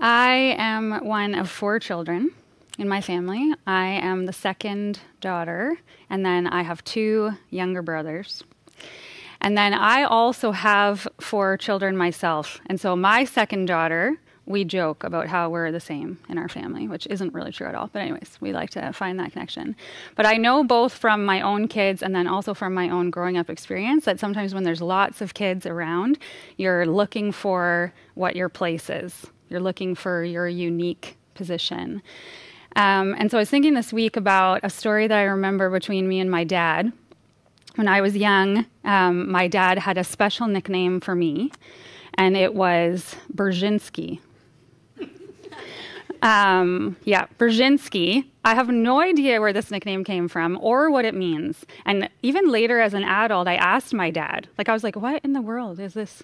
I am one of four children in my family. I am the second daughter, and then I have two younger brothers. And then I also have four children myself. And so my second daughter, we joke about how we're the same in our family, which isn't really true at all. But, anyways, we like to find that connection. But I know both from my own kids and then also from my own growing up experience that sometimes when there's lots of kids around, you're looking for what your place is, you're looking for your unique position. Um, and so I was thinking this week about a story that I remember between me and my dad. When I was young, um, my dad had a special nickname for me, and it was Brzezinski. Um, yeah, Brzezinski. I have no idea where this nickname came from or what it means. And even later as an adult, I asked my dad, like, I was like, what in the world is this?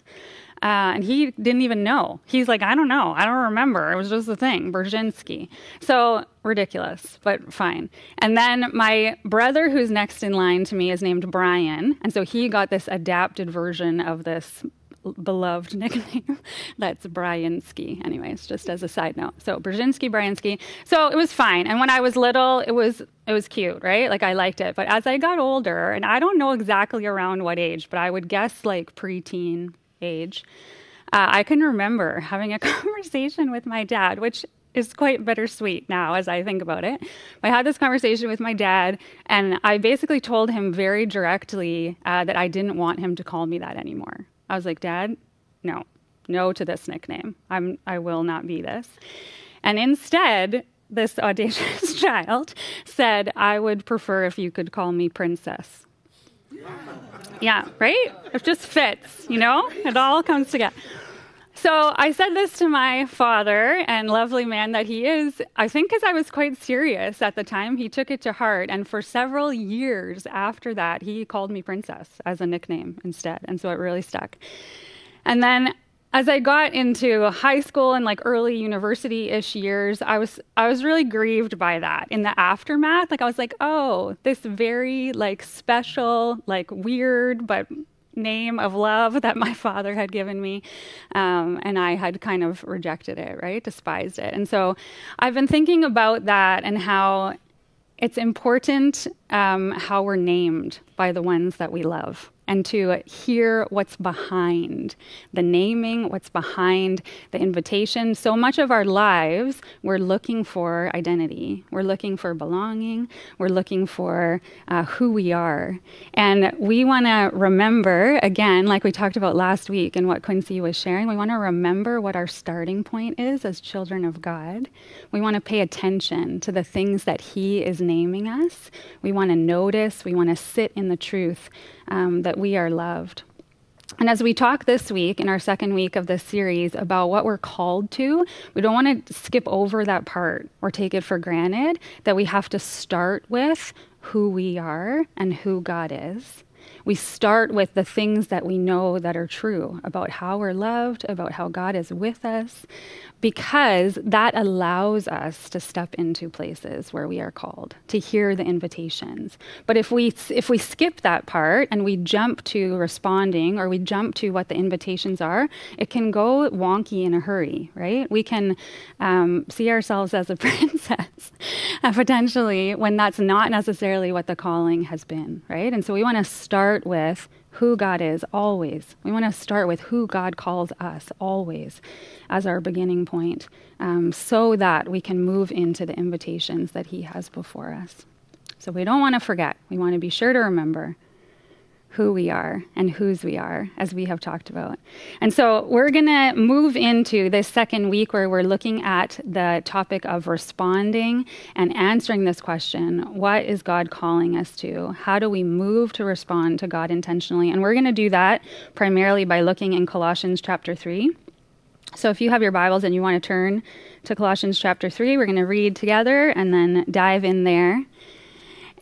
Uh, and he didn't even know. He's like, I don't know. I don't remember. It was just a thing, Brzezinski. So ridiculous, but fine. And then my brother, who's next in line to me, is named Brian. And so he got this adapted version of this beloved nickname. That's Bryansky. Anyways, just as a side note. So Brzezinski, Bryansky. So it was fine. And when I was little, it was it was cute, right? Like I liked it. But as I got older, and I don't know exactly around what age, but I would guess like preteen age. Uh, I can remember having a conversation with my dad, which is quite bittersweet now as I think about it. I had this conversation with my dad, and I basically told him very directly uh, that I didn't want him to call me that anymore. I was like, Dad, no, no to this nickname. I'm, I will not be this. And instead, this audacious child said, I would prefer if you could call me princess. Yeah, right? It just fits, you know? It all comes together. So I said this to my father, and lovely man that he is, I think because I was quite serious at the time, he took it to heart. And for several years after that, he called me Princess as a nickname instead. And so it really stuck. And then as I got into high school and like early university-ish years, I was I was really grieved by that. In the aftermath, like I was like, "Oh, this very like special, like weird but name of love that my father had given me. Um, and I had kind of rejected it, right? Despised it. And so I've been thinking about that and how it's important um, how we're named by the ones that we love and to hear what's behind the naming, what's behind the invitation. So much of our lives, we're looking for identity, we're looking for belonging, we're looking for uh, who we are. And we want to remember, again, like we talked about last week and what Quincy was sharing, we want to remember what our starting point is as children of God. We want to pay attention to the things that He is naming us. We want to notice, we want to sit in the truth um, that we are loved. And as we talk this week, in our second week of this series, about what we're called to, we don't want to skip over that part or take it for granted that we have to start with who we are and who God is. We start with the things that we know that are true about how we're loved, about how God is with us, because that allows us to step into places where we are called to hear the invitations. But if we if we skip that part and we jump to responding or we jump to what the invitations are it can go wonky in a hurry right? We can um, see ourselves as a princess uh, potentially when that's not necessarily what the calling has been right? And so we want to start with who God is always. We want to start with who God calls us always as our beginning point um, so that we can move into the invitations that He has before us. So we don't want to forget. We want to be sure to remember who we are and whose we are, as we have talked about. And so we're going to move into this second week where we're looking at the topic of responding and answering this question What is God calling us to? How do we move to respond to God intentionally? And we're going to do that primarily by looking in Colossians chapter 3. So if you have your Bibles and you want to turn to Colossians chapter 3, we're going to read together and then dive in there.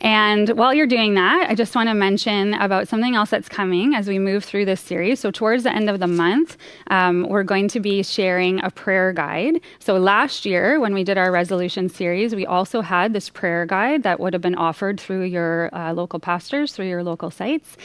And while you're doing that, I just want to mention about something else that's coming as we move through this series. So, towards the end of the month, um, we're going to be sharing a prayer guide. So, last year, when we did our resolution series, we also had this prayer guide that would have been offered through your uh, local pastors, through your local sites.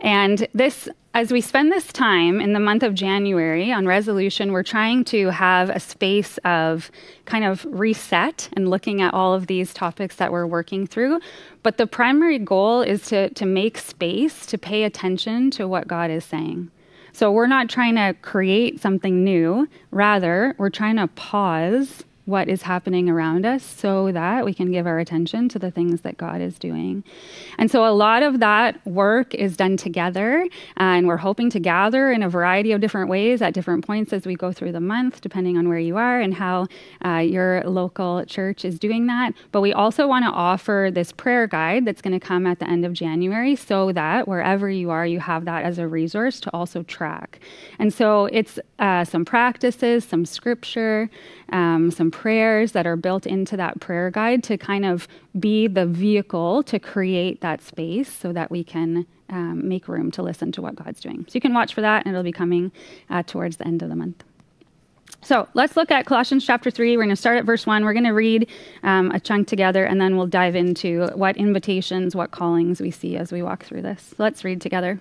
And this, as we spend this time in the month of January on resolution, we're trying to have a space of kind of reset and looking at all of these topics that we're working through. But the primary goal is to, to make space to pay attention to what God is saying. So we're not trying to create something new. Rather, we're trying to pause what is happening around us so that we can give our attention to the things that God is doing. And so a lot of that work is done together, and we're hoping to gather in a variety of different ways at different points as we go through the month, depending on where you are and how uh, your local church is doing that. But we also want to offer this prayer guide that's going to come at the end of January so that wherever you are, you have that as a resource to also track. And so it's uh, some practices, some scripture, um, some prayers that are built into that prayer guide to kind of be the vehicle to create that space so that we can um, make room to listen to what God's doing. So you can watch for that, and it'll be coming uh, towards the end of the month. So let's look at Colossians chapter 3. We're going to start at verse 1. We're going to read um, a chunk together, and then we'll dive into what invitations, what callings we see as we walk through this. So let's read together.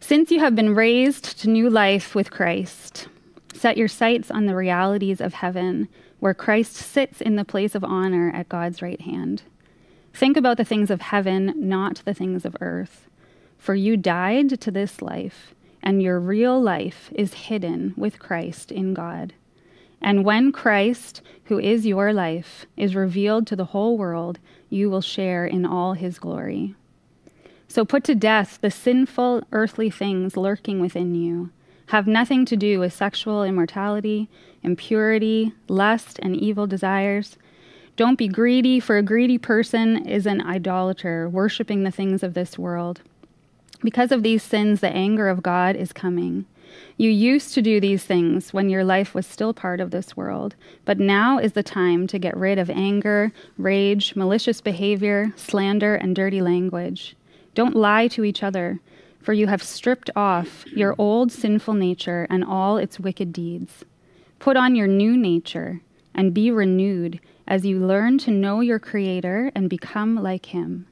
Since you have been raised to new life with Christ, Set your sights on the realities of heaven, where Christ sits in the place of honor at God's right hand. Think about the things of heaven, not the things of earth. For you died to this life, and your real life is hidden with Christ in God. And when Christ, who is your life, is revealed to the whole world, you will share in all his glory. So put to death the sinful earthly things lurking within you have nothing to do with sexual immortality, impurity, lust, and evil desires. Don't be greedy, for a greedy person is an idolater, worshiping the things of this world. Because of these sins, the anger of God is coming. You used to do these things when your life was still part of this world, but now is the time to get rid of anger, rage, malicious behavior, slander, and dirty language. Don't lie to each other for you have stripped off your old sinful nature and all its wicked deeds. Put on your new nature and be renewed as you learn to know your Creator and become like Him.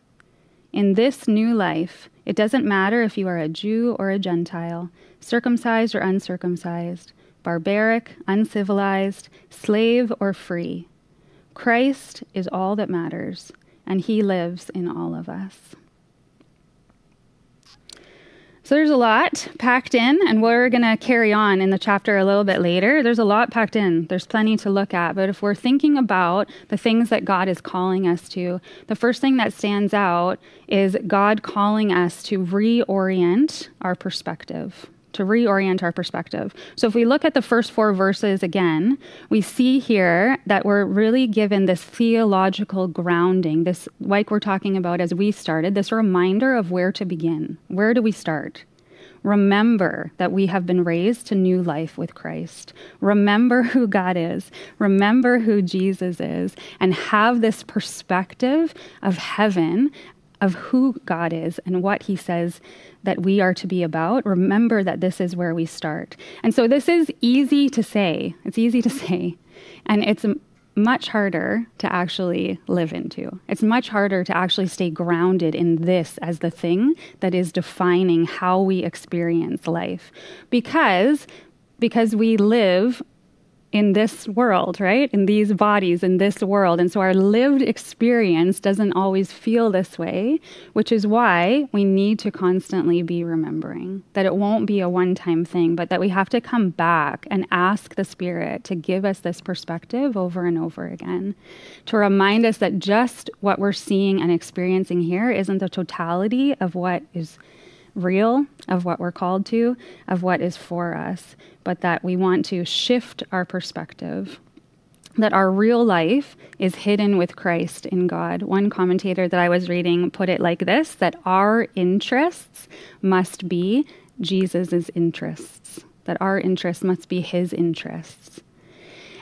In this new life, it doesn't matter if you are a Jew or a Gentile, circumcised or uncircumcised, barbaric, uncivilized, slave or free. Christ is all that matters, and He lives in all of us. So there's a lot packed in, and we're going to carry on in the chapter a little bit later. There's a lot packed in. There's plenty to look at. But if we're thinking about the things that God is calling us to, the first thing that stands out is God calling us to reorient our perspective to reorient our perspective. So if we look at the first four verses again, we see here that we're really given this theological grounding, this, like we're talking about as we started, this reminder of where to begin. Where do we start? Remember that we have been raised to new life with Christ. Remember who God is. Remember who Jesus is. And have this perspective of heaven, of who God is and what he says that we are to be about, remember that this is where we start. And so this is easy to say. It's easy to say. And it's much harder to actually live into. It's much harder to actually stay grounded in this as the thing that is defining how we experience life. Because because we live in this world, right? In these bodies, in this world. And so our lived experience doesn't always feel this way, which is why we need to constantly be remembering that it won't be a one time thing, but that we have to come back and ask the Spirit to give us this perspective over and over again, to remind us that just what we're seeing and experiencing here isn't the totality of what is real, of what we're called to, of what is for us, but that we want to shift our perspective. That our real life is hidden with Christ in God. One commentator that I was reading put it like this that our interests must be Jesus' interests, that our interests must be his interests.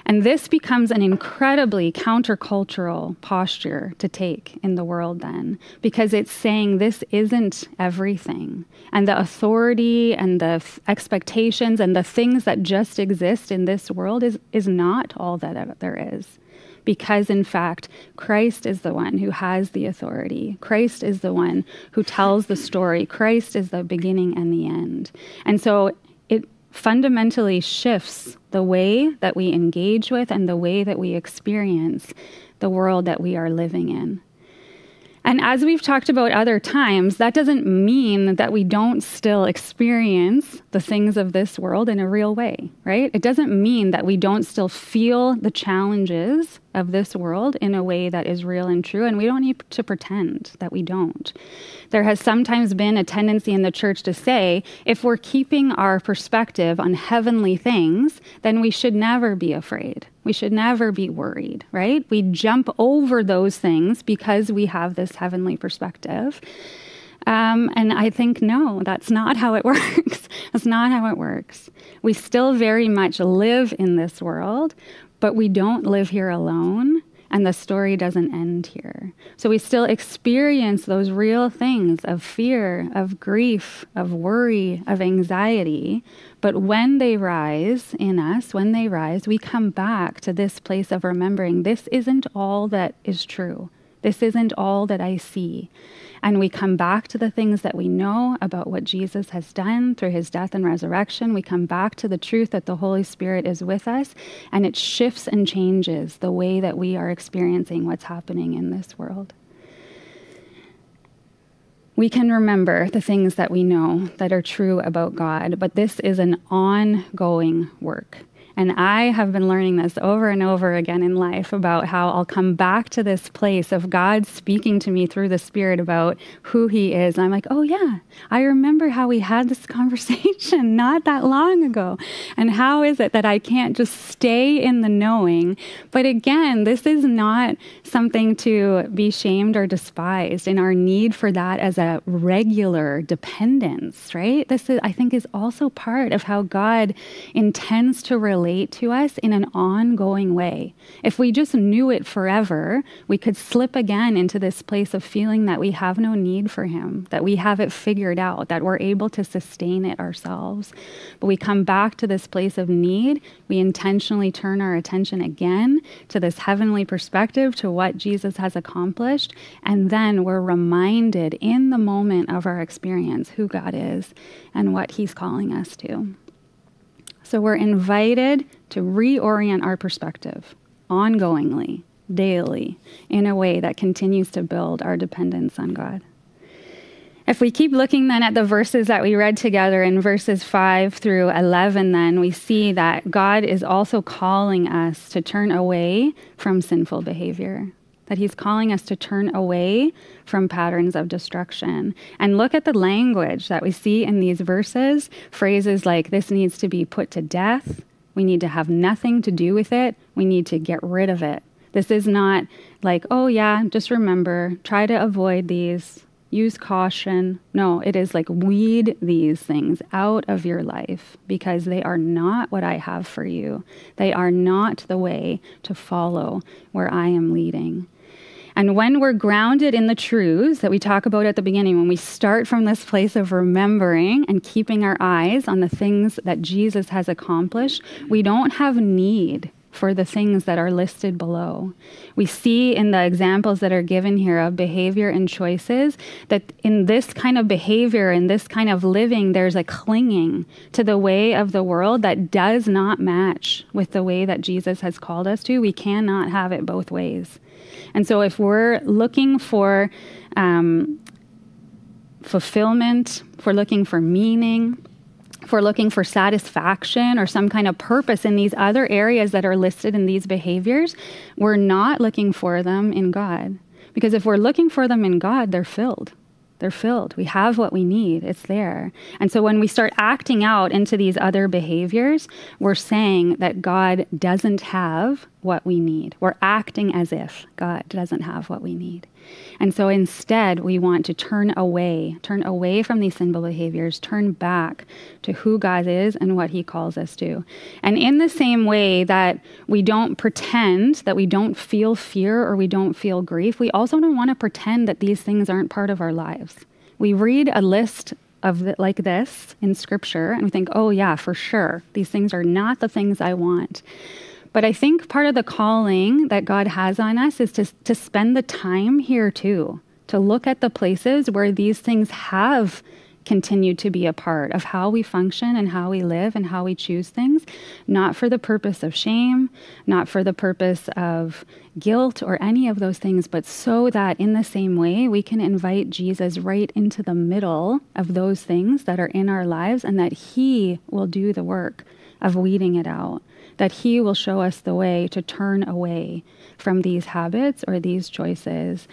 And this becomes an incredibly countercultural posture to take in the world then, because it's saying this isn't everything. And the authority and the f- expectations and the things that just exist in this world is, is not all that there is because in fact, Christ is the one who has the authority. Christ is the one who tells the story. Christ is the beginning and the end. And so it fundamentally shifts the way that we engage with and the way that we experience the world that we are living in. And as we've talked about other times, that doesn't mean that we don't still experience the things of this world in a real way, right? It doesn't mean that we don't still feel the challenges of this world in a way that is real and true, and we don't need to pretend that we don't. There has sometimes been a tendency in the church to say if we're keeping our perspective on heavenly things, then we should never be afraid. We should never be worried, right? We jump over those things because we have this heavenly perspective. Um, and I think, no, that's not how it works. that's not how it works. We still very much live in this world, but we don't live here alone, and the story doesn't end here. So we still experience those real things of fear, of grief, of worry, of anxiety. But when they rise in us, when they rise, we come back to this place of remembering this isn't all that is true. This isn't all that I see. And we come back to the things that we know about what Jesus has done through his death and resurrection. We come back to the truth that the Holy Spirit is with us, and it shifts and changes the way that we are experiencing what's happening in this world. We can remember the things that we know that are true about God, but this is an ongoing work. And I have been learning this over and over again in life about how I'll come back to this place of God speaking to me through the Spirit about who He is. And I'm like, oh, yeah, I remember how we had this conversation not that long ago. And how is it that I can't just stay in the knowing? But again, this is not something to be shamed or despised in our need for that as a regular dependence, right? This is, I think, is also part of how God intends to relate relate to us in an ongoing way. If we just knew it forever, we could slip again into this place of feeling that we have no need for Him, that we have it figured out, that we're able to sustain it ourselves. But we come back to this place of need. We intentionally turn our attention again to this heavenly perspective, to what Jesus has accomplished. And then we're reminded in the moment of our experience who God is and what He's calling us to. So we're invited to reorient our perspective ongoingly, daily, in a way that continues to build our dependence on God. If we keep looking then at the verses that we read together in verses 5 through 11, then we see that God is also calling us to turn away from sinful behavior that he's calling us to turn away from patterns of destruction. And look at the language that we see in these verses phrases like, this needs to be put to death. We need to have nothing to do with it. We need to get rid of it. This is not like, oh, yeah, just remember, try to avoid these, use caution. No, it is like weed these things out of your life because they are not what I have for you. They are not the way to follow where I am leading. And when we're grounded in the truths that we talk about at the beginning, when we start from this place of remembering and keeping our eyes on the things that Jesus has accomplished, we don't have need for the things that are listed below. We see in the examples that are given here of behavior and choices that in this kind of behavior, in this kind of living, there's a clinging to the way of the world that does not match with the way that Jesus has called us to. We cannot have it both ways. And so, if we're looking for um, fulfillment, if we're looking for meaning, if we're looking for satisfaction or some kind of purpose in these other areas that are listed in these behaviors, we're not looking for them in God. Because if we're looking for them in God, they're filled. They're filled. We have what we need. It's there. And so when we start acting out into these other behaviors, we're saying that God doesn't have what we need. We're acting as if God doesn't have what we need. And so instead, we want to turn away, turn away from these sinful behaviors, turn back to who God is and what He calls us to. And in the same way that we don't pretend that we don't feel fear or we don't feel grief, we also don't want to pretend that these things aren't part of our lives. We read a list of the, like this in scripture and we think, oh, yeah, for sure, these things are not the things I want. But I think part of the calling that God has on us is to, to spend the time here too, to look at the places where these things have continue to be a part of how we function and how we live and how we choose things, not for the purpose of shame, not for the purpose of guilt or any of those things, but so that in the same way we can invite Jesus right into the middle of those things that are in our lives and that He will do the work of weeding it out, that He will show us the way to turn away from these habits or these choices.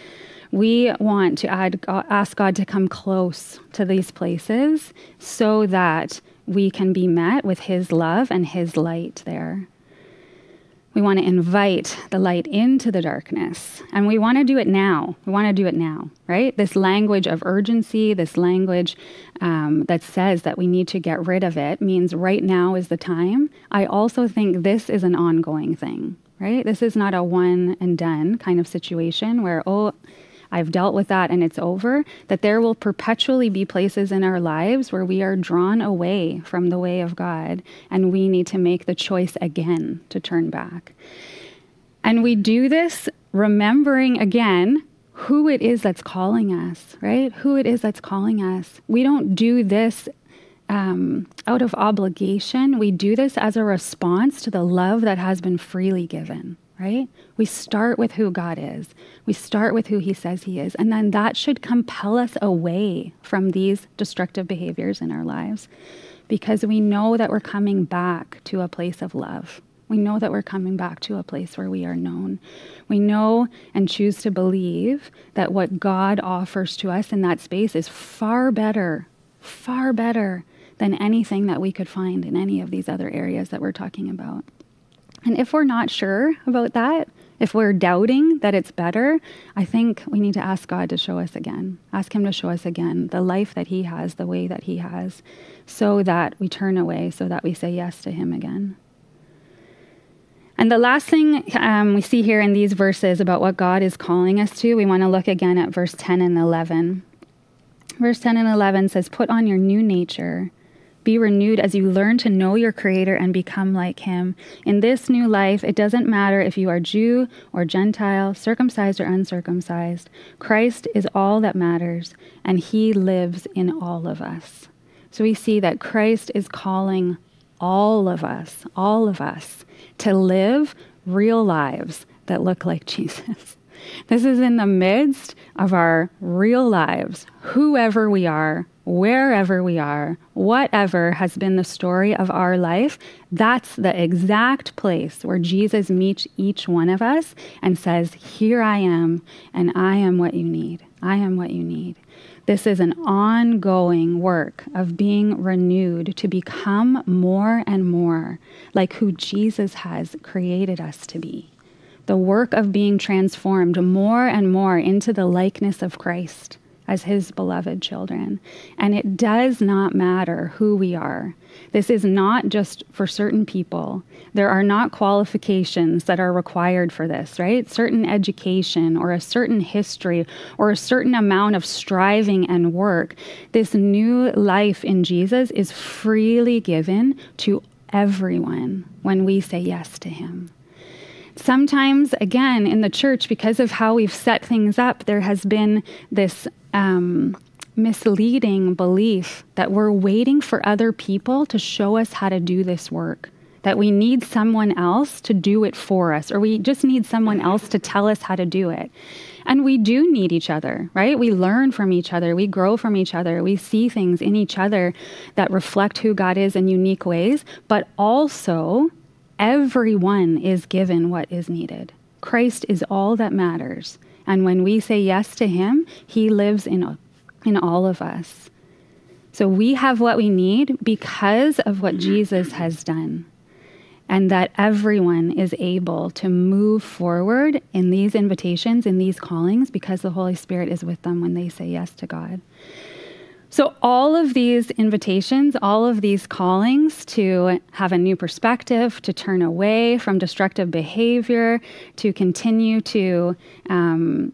We want to add, ask God to come close to these places so that we can be met with His love and His light there. We want to invite the light into the darkness. And we want to do it now. We want to do it now, right? This language of urgency, this language um, that says that we need to get rid of it, means right now is the time. I also think this is an ongoing thing, right? This is not a one and done kind of situation where, oh, I've dealt with that and it's over, that there will perpetually be places in our lives where we are drawn away from the way of God and we need to make the choice again to turn back. And we do this remembering again who it is that's calling us, right? Who it is that's calling us. We don't do this um, out of obligation. We do this as a response to the love that has been freely given right? We start with who God is. We start with who He says He is. And then that should compel us away from these destructive behaviors in our lives because we know that we're coming back to a place of love. We know that we're coming back to a place where we are known. We know and choose to believe that what God offers to us in that space is far better, far better than anything that we could find in any of these other areas that we're talking about. And if we're not sure about that, if we're doubting that it's better, I think we need to ask God to show us again. Ask Him to show us again the life that He has, the way that He has, so that we turn away, so that we say yes to Him again. And the last thing um, we see here in these verses about what God is calling us to, we want to look again at verse 10 and 11. Verse 10 and 11 says, Put on your new nature be renewed as you learn to know your Creator and become like Him. In this new life, it doesn't matter if you are Jew or Gentile, circumcised or uncircumcised. Christ is all that matters, and He lives in all of us. So we see that Christ is calling all of us, all of us, to live real lives that look like Jesus. This is in the midst of our real lives, whoever we are, wherever we are, whatever has been the story of our life, that's the exact place where Jesus meets each one of us and says, Here I am, and I am what you need. I am what you need. This is an ongoing work of being renewed to become more and more like who Jesus has created us to be. The work of being transformed more and more into the likeness of Christ as his beloved children. And it does not matter who we are. This is not just for certain people. There are not qualifications that are required for this, right? Certain education or a certain history or a certain amount of striving and work. This new life in Jesus is freely given to everyone when we say yes to him. Sometimes, again, in the church, because of how we've set things up, there has been this um, misleading belief that we're waiting for other people to show us how to do this work, that we need someone else to do it for us, or we just need someone else to tell us how to do it. And we do need each other, right? We learn from each other, we grow from each other, we see things in each other that reflect who God is in unique ways, but also Everyone is given what is needed. Christ is all that matters. And when we say yes to Him, He lives in, in all of us. So we have what we need because of what Jesus has done. And that everyone is able to move forward in these invitations, in these callings, because the Holy Spirit is with them when they say yes to God. So, all of these invitations, all of these callings to have a new perspective, to turn away from destructive behavior, to continue to um,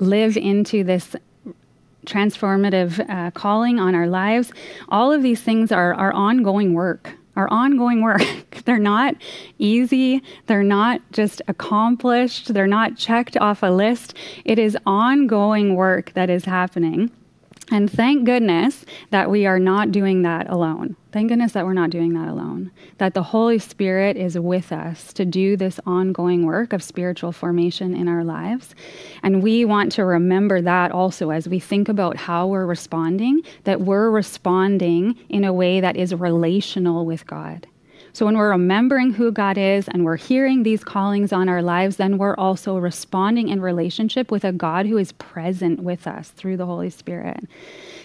live into this transformative uh, calling on our lives, all of these things are, are ongoing work Our ongoing work. they're not easy. They're not just accomplished. They're not checked off a list. It is ongoing work that is happening. And thank goodness that we are not doing that alone. Thank goodness that we're not doing that alone. That the Holy Spirit is with us to do this ongoing work of spiritual formation in our lives. And we want to remember that also as we think about how we're responding, that we're responding in a way that is relational with God. So when we're remembering who God is and we're hearing these callings on our lives, then we're also responding in relationship with a God who is present with us through the Holy Spirit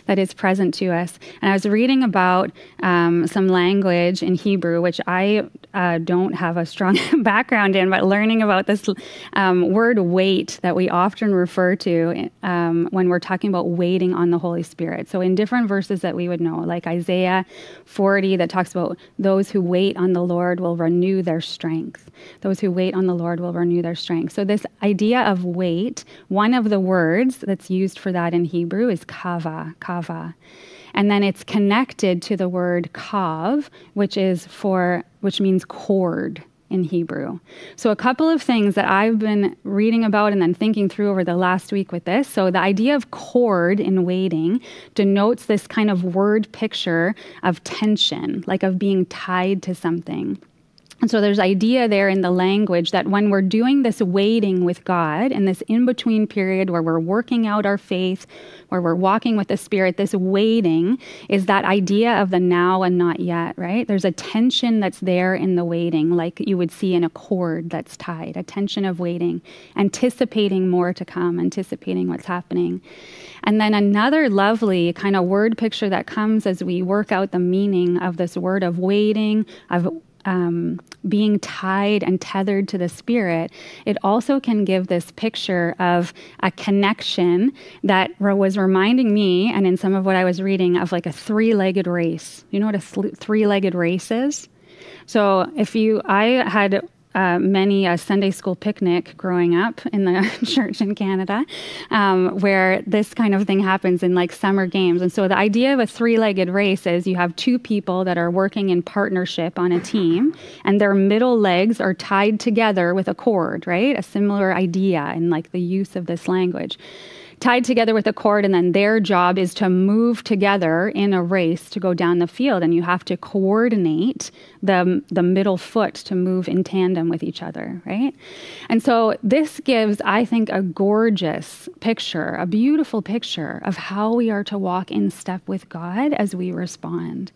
that is present to us. And I was reading about um, some language in Hebrew, which I uh, don't have a strong background in, but learning about this um, word wait that we often refer to um, when we're talking about waiting on the Holy Spirit. So, in different verses that we would know, like Isaiah 40, that talks about those who wait on the Lord will renew their strength. Those who wait on the Lord will renew their strength. So, this idea of wait, one of the words that's used for that in Hebrew is kava, kava. And then it's connected to the word kav, which is for which means cord in Hebrew. So, a couple of things that I've been reading about and then thinking through over the last week with this. So, the idea of cord in waiting denotes this kind of word picture of tension, like of being tied to something. And so there's idea there in the language that when we're doing this waiting with God in this in-between period where we're working out our faith, where we're walking with the Spirit, this waiting is that idea of the now and not yet, right? There's a tension that's there in the waiting, like you would see in a cord that's tied, a tension of waiting, anticipating more to come, anticipating what's happening. And then another lovely kind of word picture that comes as we work out the meaning of this word of waiting, of um, being tied and tethered to the spirit, it also can give this picture of a connection that was reminding me, and in some of what I was reading, of like a three legged race. You know what a th- three legged race is? So if you, I had uh, many a Sunday school picnic growing up in the church in Canada, um, where this kind of thing happens in like summer games. And so the idea of a three legged race is you have two people that are working in partnership on a team, and their middle legs are tied together with a cord, right? A similar idea in like the use of this language tied together with a cord, and then their job is to move together in a race to go down the field. And you have to coordinate the, the middle foot to move in tandem with each other, right? And so this gives, I think, a gorgeous picture, a beautiful picture of how we are to walk in step with God as we respond.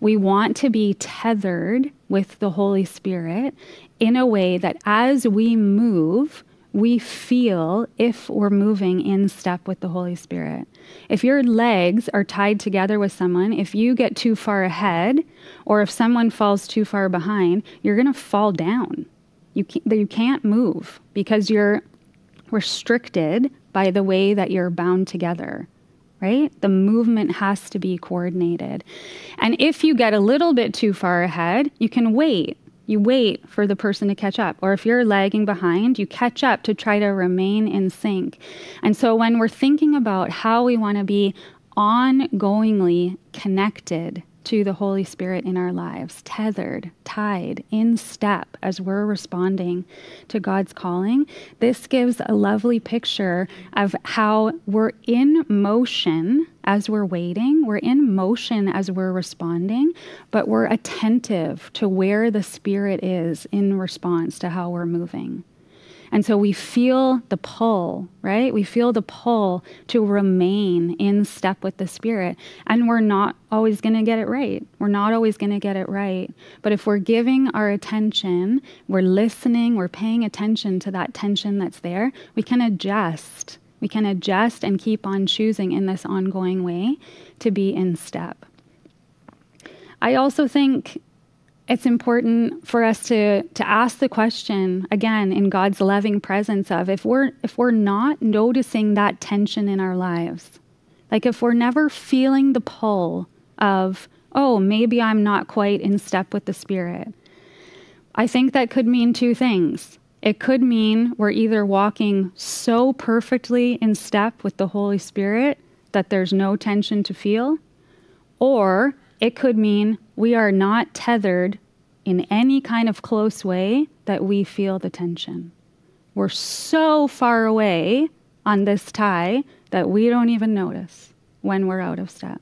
We want to be tethered with the Holy Spirit in a way that as we move, we feel if we're moving in step with the Holy Spirit. If your legs are tied together with someone, if you get too far ahead, or if someone falls too far behind, you're going to fall down. You can't, you can't move because you're restricted by the way that you're bound together right? The movement has to be coordinated. And if you get a little bit too far ahead, you can wait you wait for the person to catch up. Or if you're lagging behind, you catch up to try to remain in sync. And so when we're thinking about how we want to be ongoingly connected to the Holy Spirit in our lives, tethered, tied, in step as we're responding to God's calling. This gives a lovely picture of how we're in motion as we're waiting, we're in motion as we're responding, but we're attentive to where the Spirit is in response to how we're moving. And so we feel the pull, right? We feel the pull to remain in step with the Spirit. And we're not always going to get it right. We're not always going to get it right. But if we're giving our attention, we're listening, we're paying attention to that tension that's there, we can adjust. We can adjust and keep on choosing in this ongoing way to be in step. I also think it's important for us to to ask the question again in God's loving presence of if we're if we're not noticing that tension in our lives like if we're never feeling the pull of oh maybe I'm not quite in step with the spirit. I think that could mean two things. It could mean we're either walking so perfectly in step with the Holy Spirit that there's no tension to feel or It could mean we are not tethered in any kind of close way that we feel the tension. We're so far away on this tie that we don't even notice when we're out of step.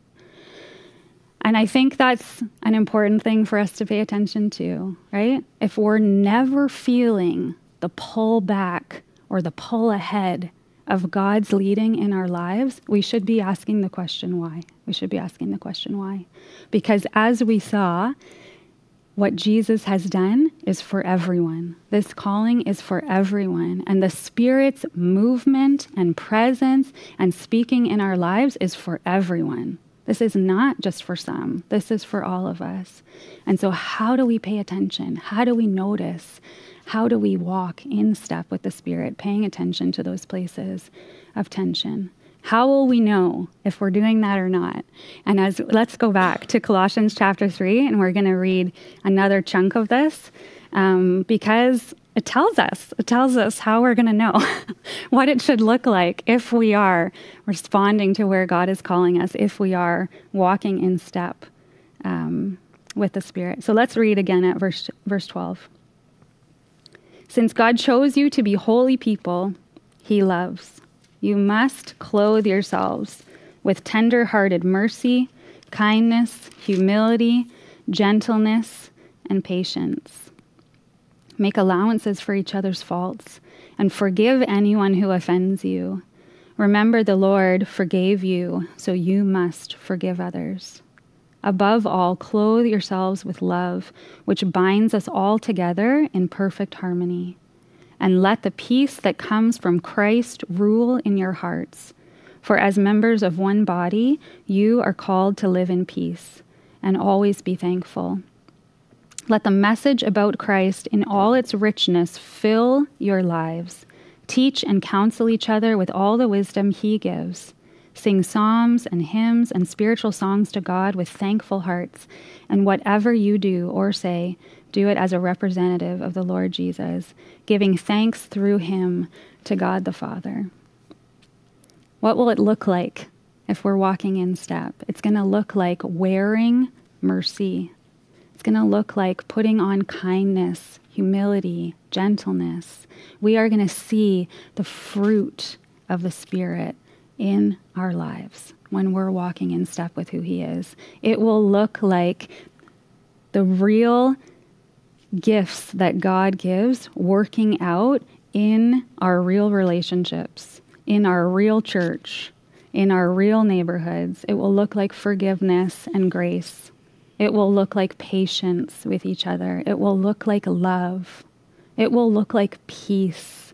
And I think that's an important thing for us to pay attention to, right? If we're never feeling the pull back or the pull ahead of God's leading in our lives, we should be asking the question why. We should be asking the question why. Because as we saw, what Jesus has done is for everyone. This calling is for everyone. And the Spirit's movement and presence and speaking in our lives is for everyone. This is not just for some, this is for all of us. And so, how do we pay attention? How do we notice? How do we walk in step with the Spirit, paying attention to those places of tension? How will we know if we're doing that or not? And as let's go back to Colossians chapter 3, and we're going to read another chunk of this um, because it tells us, it tells us how we're going to know what it should look like if we are responding to where God is calling us, if we are walking in step um, with the Spirit. So let's read again at verse, verse 12. Since God chose you to be holy people, he loves you must clothe yourselves with tender hearted mercy, kindness, humility, gentleness, and patience. Make allowances for each other's faults and forgive anyone who offends you. Remember, the Lord forgave you, so you must forgive others. Above all, clothe yourselves with love, which binds us all together in perfect harmony and let the peace that comes from Christ rule in your hearts. For as members of one body, you are called to live in peace and always be thankful. Let the message about Christ in all its richness fill your lives. Teach and counsel each other with all the wisdom He gives. Sing psalms and hymns and spiritual songs to God with thankful hearts. And whatever you do or say, do it as a representative of the Lord Jesus, giving thanks through him to God the Father. What will it look like if we're walking in step? It's going to look like wearing mercy. It's going to look like putting on kindness, humility, gentleness. We are going to see the fruit of the Spirit in our lives when we're walking in step with who He is. It will look like the real gifts that God gives working out in our real relationships, in our real church, in our real neighborhoods. It will look like forgiveness and grace. It will look like patience with each other. It will look like love. It will look like peace.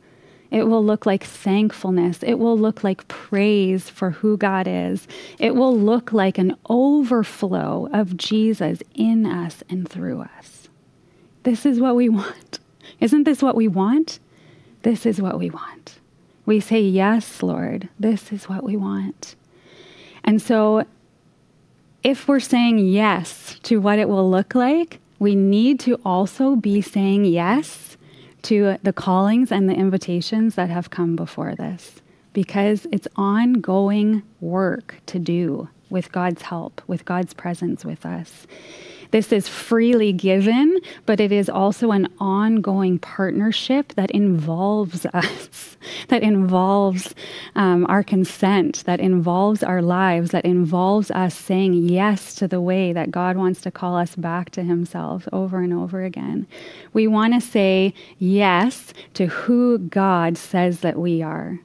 It will look like thankfulness. It will look like praise for who God is. It will look like an overflow of Jesus in us and through us. This is what we want. Isn't this what we want? This is what we want. We say, Yes, Lord, this is what we want. And so, if we're saying yes to what it will look like, we need to also be saying yes to the callings and the invitations that have come before this because it's ongoing work to do with God's help, with God's presence with us. This is freely given, but it is also an ongoing partnership that involves us, that involves um, our consent, that involves our lives, that involves us saying yes to the way that God wants to call us back to Himself over and over again. We want to say yes to who God says that we are.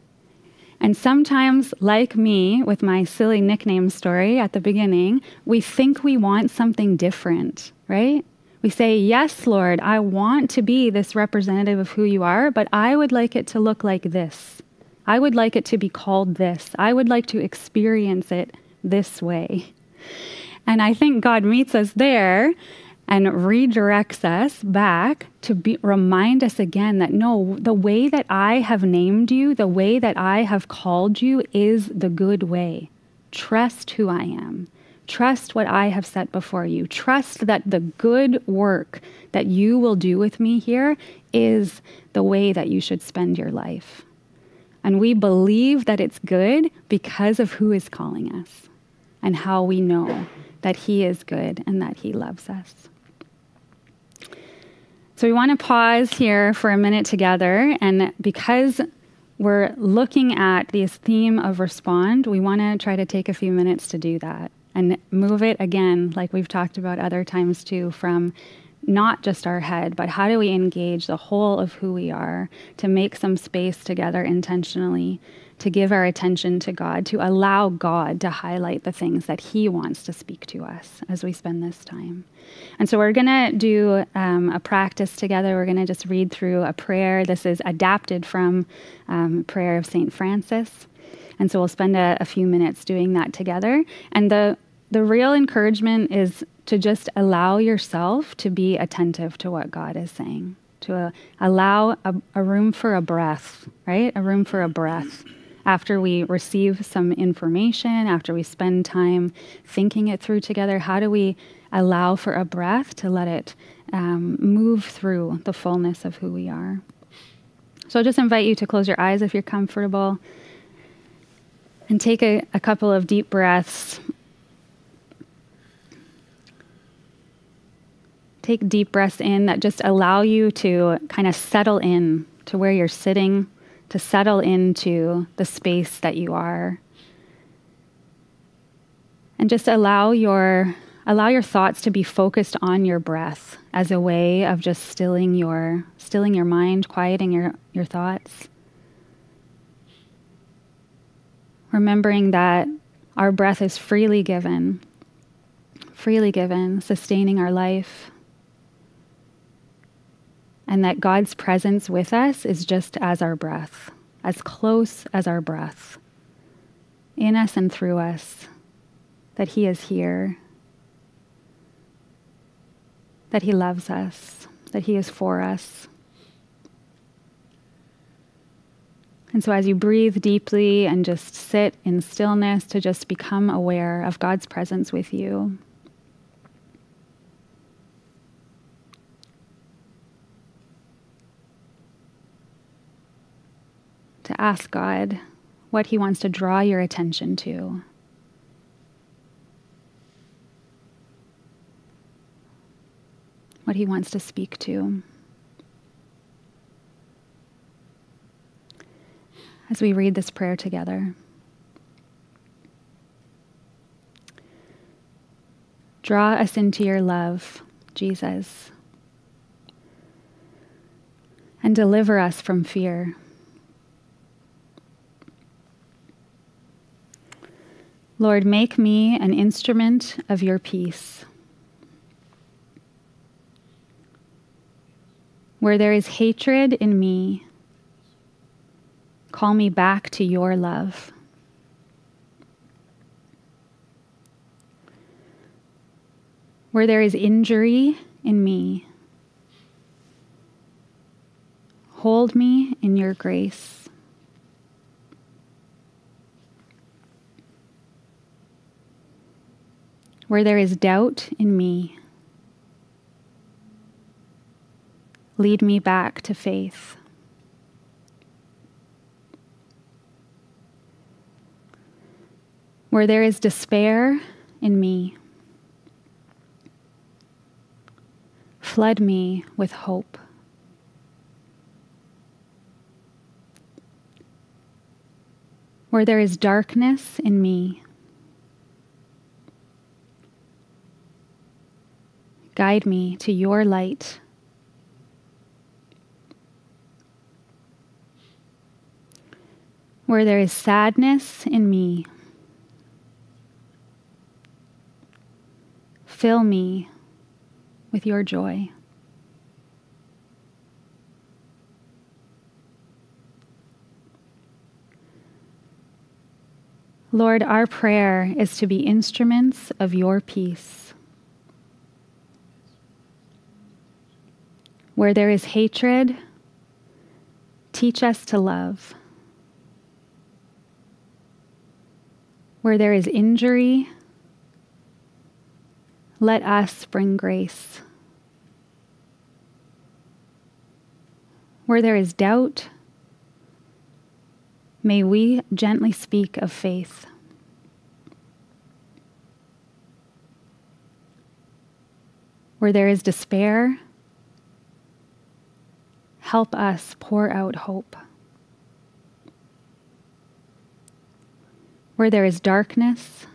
And sometimes, like me with my silly nickname story at the beginning, we think we want something different, right? We say, Yes, Lord, I want to be this representative of who you are, but I would like it to look like this. I would like it to be called this. I would like to experience it this way. And I think God meets us there and redirects us back to be, remind us again that no, the way that I have named you, the way that I have called you is the good way. Trust who I am. Trust what I have set before you. Trust that the good work that you will do with me here is the way that you should spend your life. And we believe that it's good because of who is calling us and how we know that He is good and that He loves us. So we want to pause here for a minute together. And because we're looking at this theme of respond, we want to try to take a few minutes to do that and move it again, like we've talked about other times too, from not just our head, but how do we engage the whole of who we are to make some space together intentionally to give our attention to God, to allow God to highlight the things that He wants to speak to us as we spend this time. And so we're going to do um, a practice together. We're going to just read through a prayer. This is adapted from um, prayer of St. Francis. And so we'll spend a, a few minutes doing that together. And the the real encouragement is to just allow yourself to be attentive to what God is saying, to uh, allow a, a, room for a breath, right? A room for a breath after we receive some information, after we spend time thinking it through together, how do we allow for a breath to let it um, move through the fullness of who we are? So I'll just invite you to close your eyes if you're comfortable and take a, a couple of deep breaths. Take deep breaths in that just allow you to kind of settle in to where you're sitting to settle into the space that you are. And just allow your allow your thoughts to be focused on your breath as a way of just stilling your stilling your mind, quieting your, your thoughts. Remembering that our breath is freely given, freely given, sustaining our life and that God's presence with us is just as our breath, as close as our breath, in us and through us, that He is here, that He loves us, that He is for us. And so, as you breathe deeply and just sit in stillness to just become aware of God's presence with you. To ask God what He wants to draw your attention to. What He wants to speak to. As we read this prayer together. Draw us into your love, Jesus, and deliver us from fear. Lord, make me an instrument of your peace. Where there is hatred in me, call me back to your love. Where there is injury in me, hold me in your grace. Where there is doubt in me. Lead me back to faith. Where there is despair in me, flood me with hope. Where there is darkness in me, Guide me to your light. Where there is sadness in me, fill me with your joy. Lord, our prayer is to be instruments of your peace. Where there is hatred, teach us to love. Where there is injury, let us bring grace. Where there is doubt, may we gently speak of faith. Where there is despair, help us pour out hope. Where there is darkness,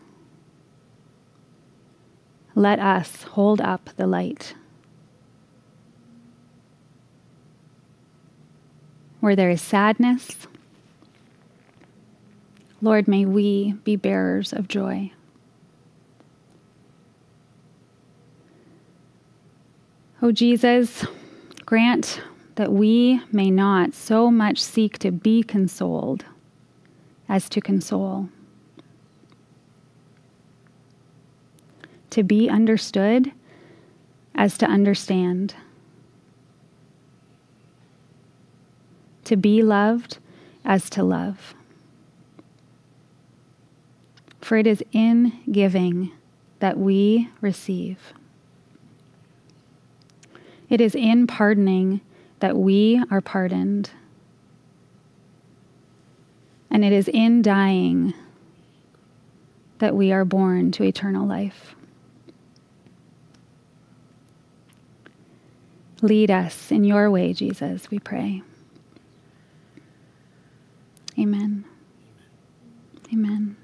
let us hold up the light. Where there is sadness, Lord, may we be bearers of joy. O oh, Jesus, grant that we may not so much seek to be consoled as to console. To be understood as to understand. To be loved as to love. For it is in giving that we receive. It is in pardoning that we are pardoned. And it is in dying that we are born to eternal life. Lead us in your way, Jesus, we pray. Amen. Amen.